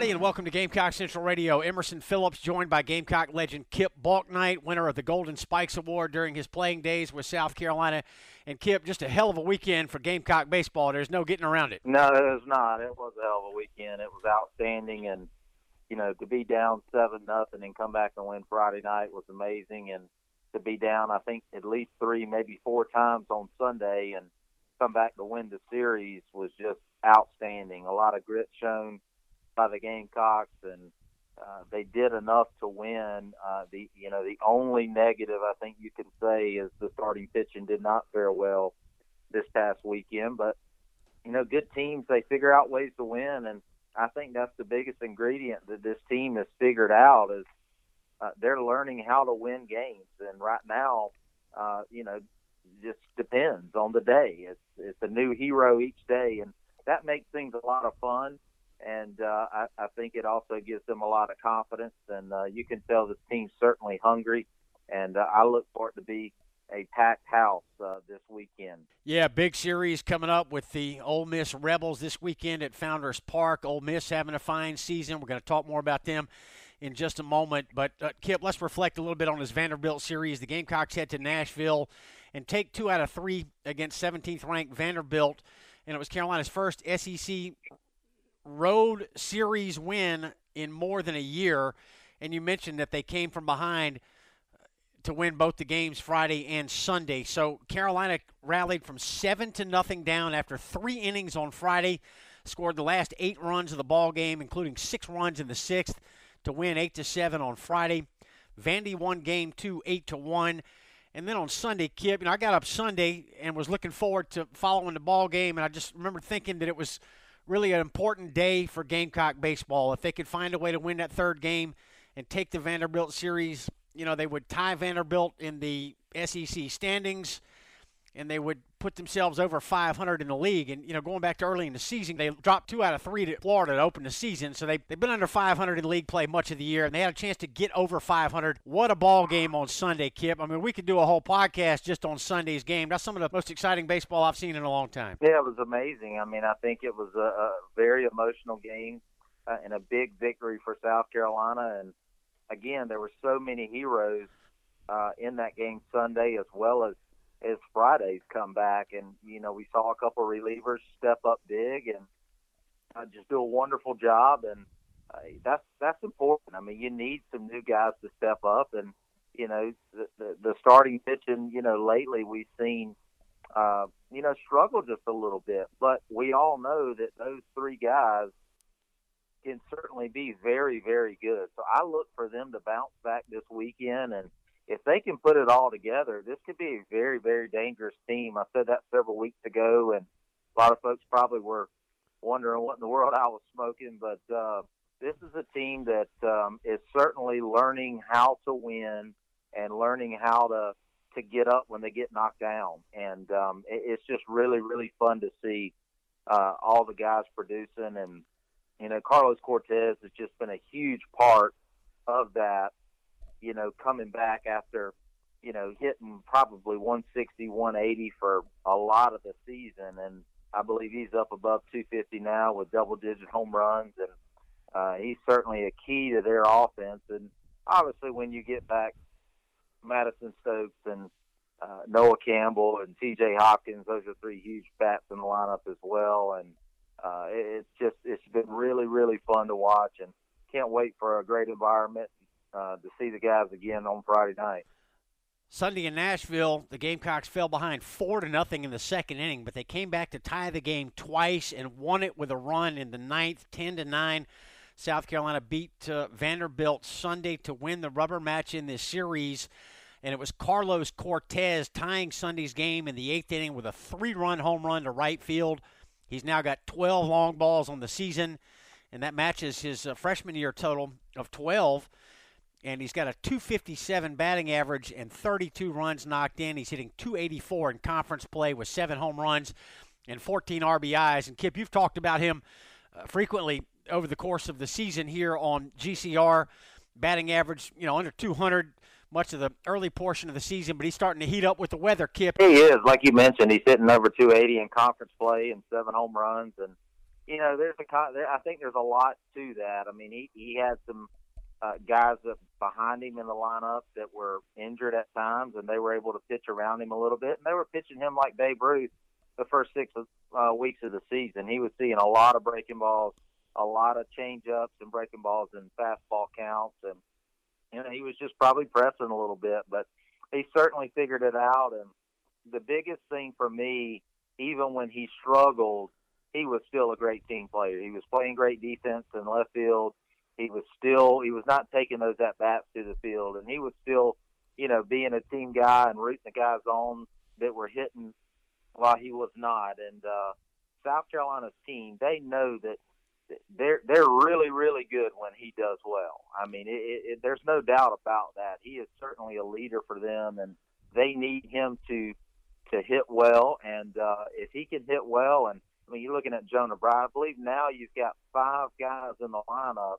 Everybody, and welcome to Gamecock Central Radio. Emerson Phillips joined by Gamecock legend Kip Bouknight, winner of the Golden Spikes Award during his playing days with South Carolina. And Kip, just a hell of a weekend for Gamecock baseball. There's no getting around it. No, it was not. It was a hell of a weekend. It was outstanding, and you know to be down seven nothing and come back and win Friday night was amazing. And to be down, I think at least three, maybe four times on Sunday, and come back to win the series was just outstanding. A lot of grit shown by the Gamecocks, and uh, they did enough to win. Uh, the you know the only negative I think you can say is the starting pitching did not fare well this past weekend. But you know, good teams they figure out ways to win, and I think that's the biggest ingredient that this team has figured out is uh, they're learning how to win games. And right now, uh, you know, just depends on the day. It's it's a new hero each day, and that makes things a lot of fun and uh, I, I think it also gives them a lot of confidence. And uh, you can tell this team's certainly hungry, and uh, I look for it to be a packed house uh, this weekend. Yeah, big series coming up with the Ole Miss Rebels this weekend at Founders Park. Ole Miss having a fine season. We're going to talk more about them in just a moment. But uh, Kip, let's reflect a little bit on this Vanderbilt series. The Gamecocks head to Nashville and take two out of three against 17th ranked Vanderbilt. And it was Carolina's first SEC road series win in more than a year. And you mentioned that they came from behind uh, to win both the games Friday and Sunday. So Carolina rallied from seven to nothing down after three innings on Friday, scored the last eight runs of the ball game, including six runs in the sixth, to win eight to seven on Friday. Vandy won game two, eight to one. And then on Sunday, Kip, you know, I got up Sunday and was looking forward to following the ball game, and I just remember thinking that it was really an important day for Gamecock baseball. If they could find a way to win that third game and take the Vanderbilt series, you know, they would tie Vanderbilt in the SEC standings and they would put themselves over 500 in the league. And, you know, going back to early in the season, they dropped two out of three to Florida to open the season. So they, they've been under 500 in league play much of the year, and they had a chance to get over 500. What a ball game on Sunday, Kip. I mean, we could do a whole podcast just on Sunday's game. That's some of the most exciting baseball I've seen in a long time. Yeah, it was amazing. I mean, I think it was a, a very emotional game uh, and a big victory for South Carolina. And, again, there were so many heroes uh, in that game Sunday as well as as Friday's come back, and you know we saw a couple of relievers step up big and uh, just do a wonderful job, and uh, that's that's important. I mean, you need some new guys to step up, and you know the the, the starting pitching. You know, lately we've seen uh, you know struggle just a little bit, but we all know that those three guys can certainly be very very good. So I look for them to bounce back this weekend and if they can put it all together, this could be a very, very dangerous team. I said that several weeks ago, and a lot of folks probably were wondering what in the world I was smoking. But uh, this is a team that um, is certainly learning how to win and learning how to to get up when they get knocked down, and um, it, it's just really, really fun to see uh, all the guys producing. And you know, Carlos Cortes has just been a huge part of that you know, coming back after, you know, hitting probably 160, 180 for a lot of the season. And I believe he's up above 250 now with double digit home runs. And uh, he's certainly a key to their offense. And obviously, when you get back Madison Stokes and uh, Noah Campbell and T.J. Hopkins, those are three huge bats in the lineup as well. And uh, it's just it's been really really fun to watch, and can't wait for a great environment uh, to see the guys again on Friday night. Sunday in Nashville, the Gamecocks fell behind four to nothing in the second inning, but they came back to tie the game twice and won it with a run in the ninth, ten to nine. South Carolina beat uh, Vanderbilt Sunday to win the rubber match in this series. And it was Carlos Cortes tying Sunday's game in the eighth inning with a three run home run to right field. He's now got 12 long balls on the season, and that matches his uh, freshman year total of 12 and he's got a 257 batting average and 32 runs knocked in. He's hitting 284 in conference play with seven home runs and 14 RBIs. And Kip, you've talked about him uh, frequently over the course of the season here on GCR. Batting average, you know, under 200 much of the early portion of the season, but he's starting to heat up with the weather, Kip. He is, like you mentioned, he's hitting over 280 in conference play and seven home runs. And, you know, there's a, I think there's a lot to that. I mean, he, he had some uh, guys that behind him in the lineup that were injured at times, and they were able to pitch around him a little bit. And they were pitching him like Babe Ruth the first six uh, weeks of the season. He was seeing a lot of breaking balls, a lot of change ups and breaking balls and fastball counts, and you know he was just probably pressing a little bit, but he certainly figured it out. And the biggest thing for me, even when he struggled, he was still a great team player. He was playing great defense in left field he was still he was not taking those at bats to the field, and he was still, you know, being a team guy and rooting the guys on that were hitting while he was not. And uh, South Carolina's team, they know that they're they're really really good when he does well. I mean, it, it, there's no doubt about that. He is certainly a leader for them, and they need him to to hit well. And uh, if he can hit well, and I mean, you're looking at Jonah Bride. I believe now you've got five guys in the lineup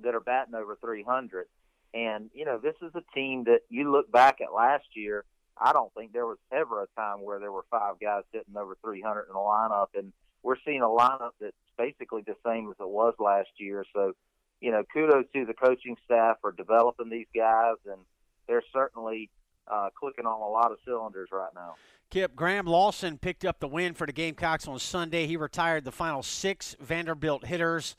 that are batting over 300. And, you know, this is a team that you look back at last year, I don't think there was ever a time where there were five guys hitting over 300 in the lineup. And we're seeing a lineup that's basically the same as it was last year. So, you know, kudos to the coaching staff for developing these guys. And they're certainly uh, clicking on a lot of cylinders right now. Kip, Graham Lawson picked up the win for the Gamecocks on Sunday. He retired the final six Vanderbilt hitters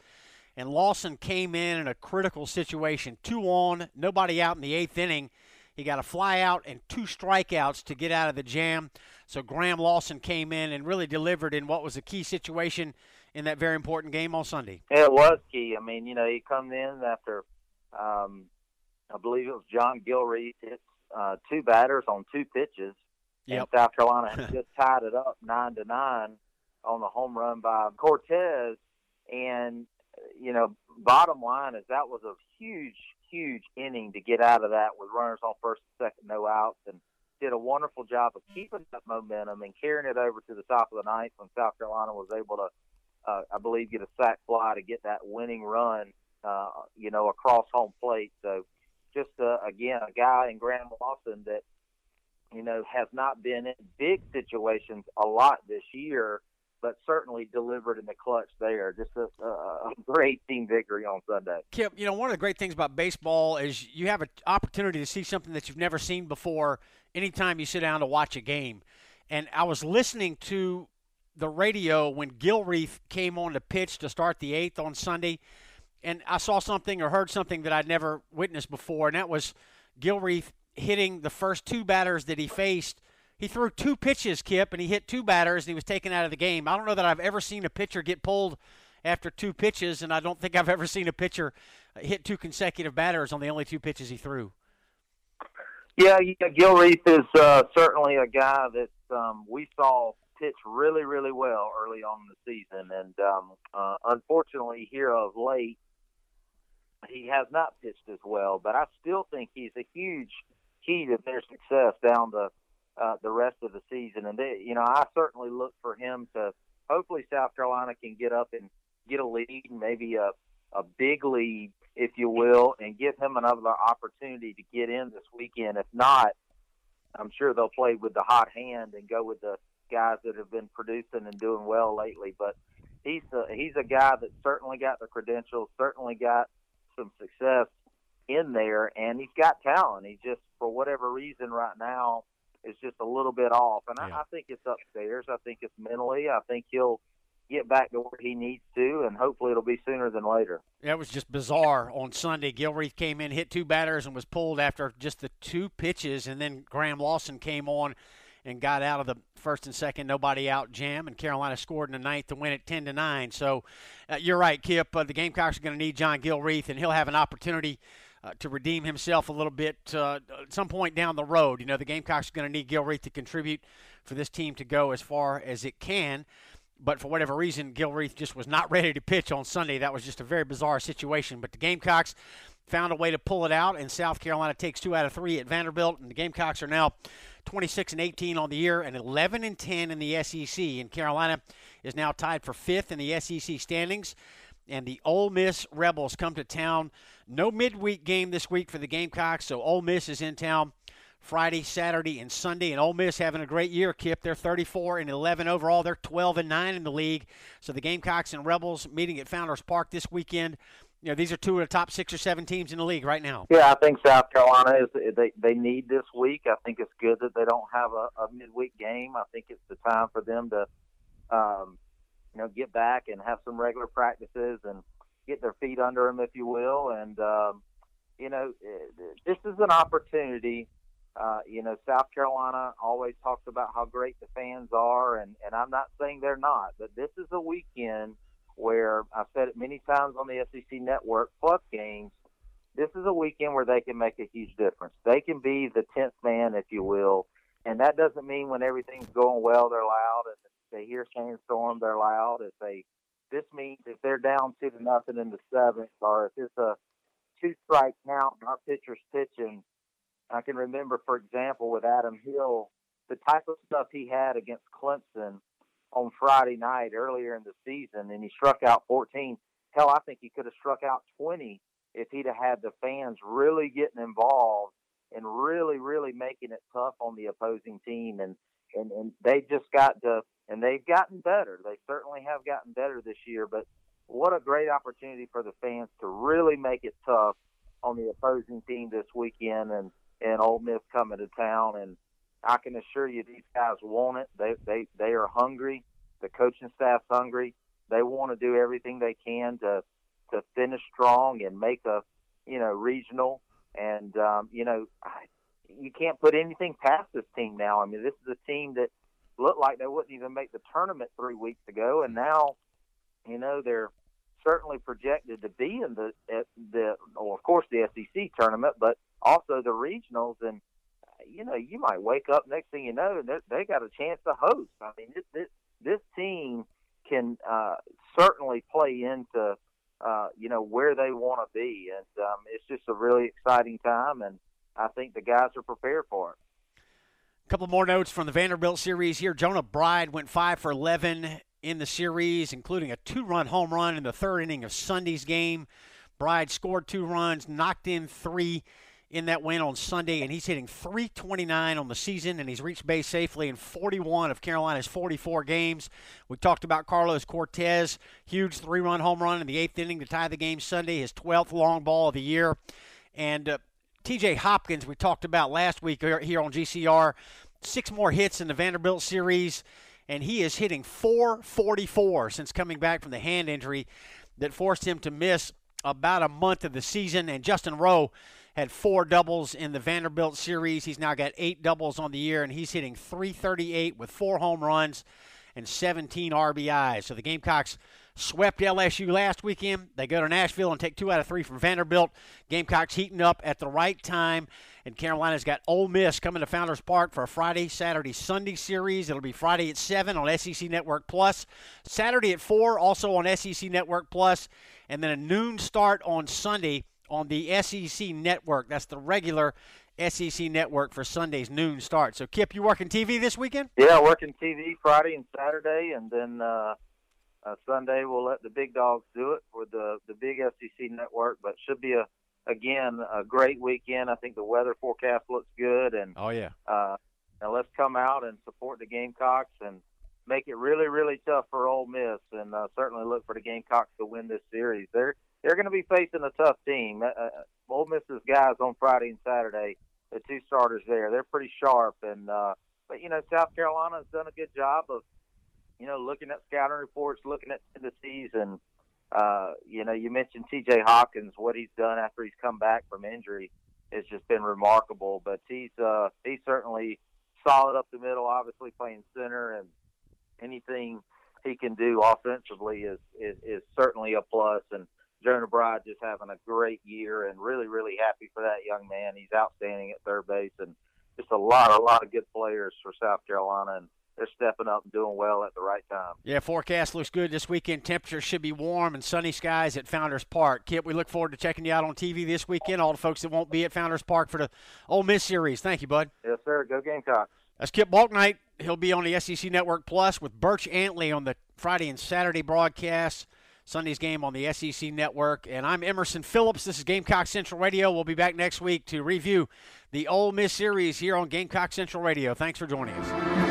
and Lawson came in in a critical situation. Two on, nobody out in the eighth inning. He got a fly out and two strikeouts to get out of the jam. So Graham Lawson came in and really delivered in what was a key situation in that very important game on Sunday. It was key. I mean, you know, he come in after, um, I believe it was John Gilreath hit uh, two batters on two pitches. Yep. And South Carolina had just tied it up nine to nine on the home run by Cortes. And you know, bottom line is that was a huge, huge inning to get out of that with runners on first and second, no outs, and did a wonderful job of keeping that momentum and carrying it over to the top of the ninth when South Carolina was able to, uh, I believe, get a sac fly to get that winning run, uh, you know, across home plate. So, just uh, again, a guy in Graham Lawson that, you know, has not been in big situations a lot this year but certainly delivered in the clutch there. Just a, a, great team victory on Sunday. Kip, you know, one of the great things about baseball is you have an opportunity to see something that you've never seen before anytime you sit down to watch a game. And I was listening to the radio when Gilreath came on to pitch to start the eighth on Sunday, and I saw something or heard something that I'd never witnessed before, and that was Gilreath hitting the first two batters that he faced – he threw two pitches, Kip, and he hit two batters, and he was taken out of the game. I don't know that I've ever seen a pitcher get pulled after two pitches, and I don't think I've ever seen a pitcher hit two consecutive batters on the only two pitches he threw. Yeah, yeah Gilreath is uh, certainly a guy that um, we saw pitch really, really well early on in the season, and um, uh, unfortunately, here of late, he has not pitched as well. But I still think he's a huge key to their success down the uh, the rest of the season. And they, you know, I certainly look for him to. Hopefully, South Carolina can get up and get a lead, maybe a a big lead, if you will, and give him another opportunity to get in this weekend. If not, I'm sure they'll play with the hot hand and go with the guys that have been producing and doing well lately. But he's a, he's a guy that certainly got the credentials, certainly got some success in there, and he's got talent. He just, for whatever reason, right now is just a little bit off. And yeah. I, I think it's upstairs. I think it's mentally. I think he'll get back to where he needs to, and hopefully it'll be sooner than later. That was just bizarre on Sunday. Gilreath came in, hit two batters, and was pulled after just the two pitches, and then Graham Lawson came on and got out of the first and second nobody out jam, and Carolina scored in the ninth to win it 10 to 9. So uh, you're right, Kip. Uh, the Gamecocks are going to need John Gilreath, and he'll have an opportunity uh, to redeem himself a little bit uh, at some point down the road. You know, the Gamecocks are going to need Gilreath to contribute for this team to go as far as it can. But for whatever reason, Gilreath just was not ready to pitch on Sunday. That was just a very bizarre situation. But the Gamecocks found a way to pull it out, and South Carolina takes two out of three at Vanderbilt, and the Gamecocks are now 26 and 18 on the year and 11 and 10 in the SEC. And Carolina is now tied for fifth in the SEC standings. And the Ole Miss Rebels come to town. No midweek game this week for the Gamecocks, so Ole Miss is in town Friday, Saturday, and Sunday. And Ole Miss having a great year, Kip. They're 34 and 11 overall. They're 12 and 9 in the league. So the Gamecocks and Rebels meeting at Founders Park this weekend. You know, these are two of the top six or seven teams in the league right now. Yeah, I think South Carolina is they they need this week. I think it's good that they don't have a, a midweek game. I think it's the time for them to, um, you know, get back and have some regular practices and get their feet under them, if you will. And um, you know, this is an opportunity uh, you know, South Carolina always talks about how great the fans are, and, and I'm not saying they're not, but this is a weekend where I've said it many times on the SEC network plus games. This is a weekend where they can make a huge difference. They can be the tenth man, if you will, and that doesn't mean when everything's going well they're loud, and they hear sandstorm they're loud. If they this means if they're down two to nothing in the seventh, or if it's a two strike count and our pitcher's pitching I can remember, for example, with Adam Hill, the type of stuff he had against Clemson on Friday night earlier in the season, and he struck out 14. Hell, I think he could have struck out 20 if he'd have had the fans really getting involved and really, really making it tough on the opposing team. And and and they just got to, and they've gotten better. They certainly have gotten better this year. But what a great opportunity for the fans to really make it tough on the opposing team this weekend. And and Ole Miss coming to town. And I can assure you, these guys want it. They they they are hungry. The coaching staff's hungry. They want to do everything they can to to finish strong and make a you know regional. And um, you know, you can't put anything past this team now. I mean, this is a team that looked like they wouldn't even make the tournament three weeks ago, and now, you know, they're certainly projected to be in the the well, of course the SEC tournament, but also the regionals. And you know, you might wake up next thing you know, and they got a chance to host. I mean, this this, this team can uh, certainly play into uh, you know where they want to be, and um, it's just a really exciting time, and I think the guys are prepared for it. A couple more notes from the Vanderbilt series here. Jonah Bride went five for eleven in the series, including a two-run home run in the third inning of Sunday's game. Bride scored two runs, knocked in three in that win on Sunday, and he's hitting 329 on the season, and he's reached base safely in 41 of Carolina's 44 games. We talked about Carlos Cortes, huge three run home run in the eighth inning to tie the game Sunday, his 12th long ball of the year. And uh, TJ Hopkins, we talked about last week here on GCR, six more hits in the Vanderbilt series, and he is hitting 444 since coming back from the hand injury that forced him to miss about a month of the season. And Justin Rowe had four doubles in the Vanderbilt series. He's now got eight doubles on the year, and he's hitting 338 with four home runs and 17 RBIs. So the Gamecocks swept LSU last weekend. They go to Nashville and take two out of three from Vanderbilt. Gamecocks heating up at the right time. And Carolina's got Ole Miss coming to Founders Park for a Friday, Saturday, Sunday series. It'll be Friday at 7 on SEC Network Plus, Saturday at 4 also on SEC Network Plus, and then a noon start on Sunday on the SEC network. That's the regular SEC network for Sunday's noon start. So, Kip, you working TV this weekend? Yeah, working TV Friday and Saturday, and then uh, uh, Sunday we'll let the big dogs do it for the the big SEC network. But should be a again a great weekend. I think the weather forecast looks good, and oh yeah. Uh, now let's come out and support the Gamecocks and make it really, really tough for Ole Miss, and uh, certainly look for the Gamecocks to win this series. They're they're going to be facing a tough team. Uh, uh, Ole Miss's guys on Friday and Saturday, the two starters there, they're pretty sharp. And uh, but you know, South Carolina has done a good job of you know looking at scouting reports, looking at tendencies, and uh, you know, you mentioned T.J. Hopkins, what he's done after he's come back from injury has just been remarkable. But he's uh, he's certainly solid up the middle, obviously playing center, and anything he can do offensively is is, is certainly a plus. And Jonah Bride just having a great year, and really really happy for that young man. He's outstanding at third base, and just a lot a lot of good players for South Carolina, and they're stepping up and doing well at the right time. Yeah, forecast looks good this weekend. Temperatures should be warm and sunny skies at Founders Park. Kip, we look forward to checking you out on TV this weekend. All the folks that won't be at Founders Park for the Ole Miss series. Thank you, bud. Yes, sir. Go Gamecocks. That's Kip Bouknight. He'll be on the SEC Network Plus with Birch Antley on the Friday and Saturday broadcasts. Sunday's game on the SEC Network. And I'm Emerson Phillips. This is Gamecock Central Radio. We'll be back next week to review the Ole Miss series here on Gamecock Central Radio. Thanks for joining us.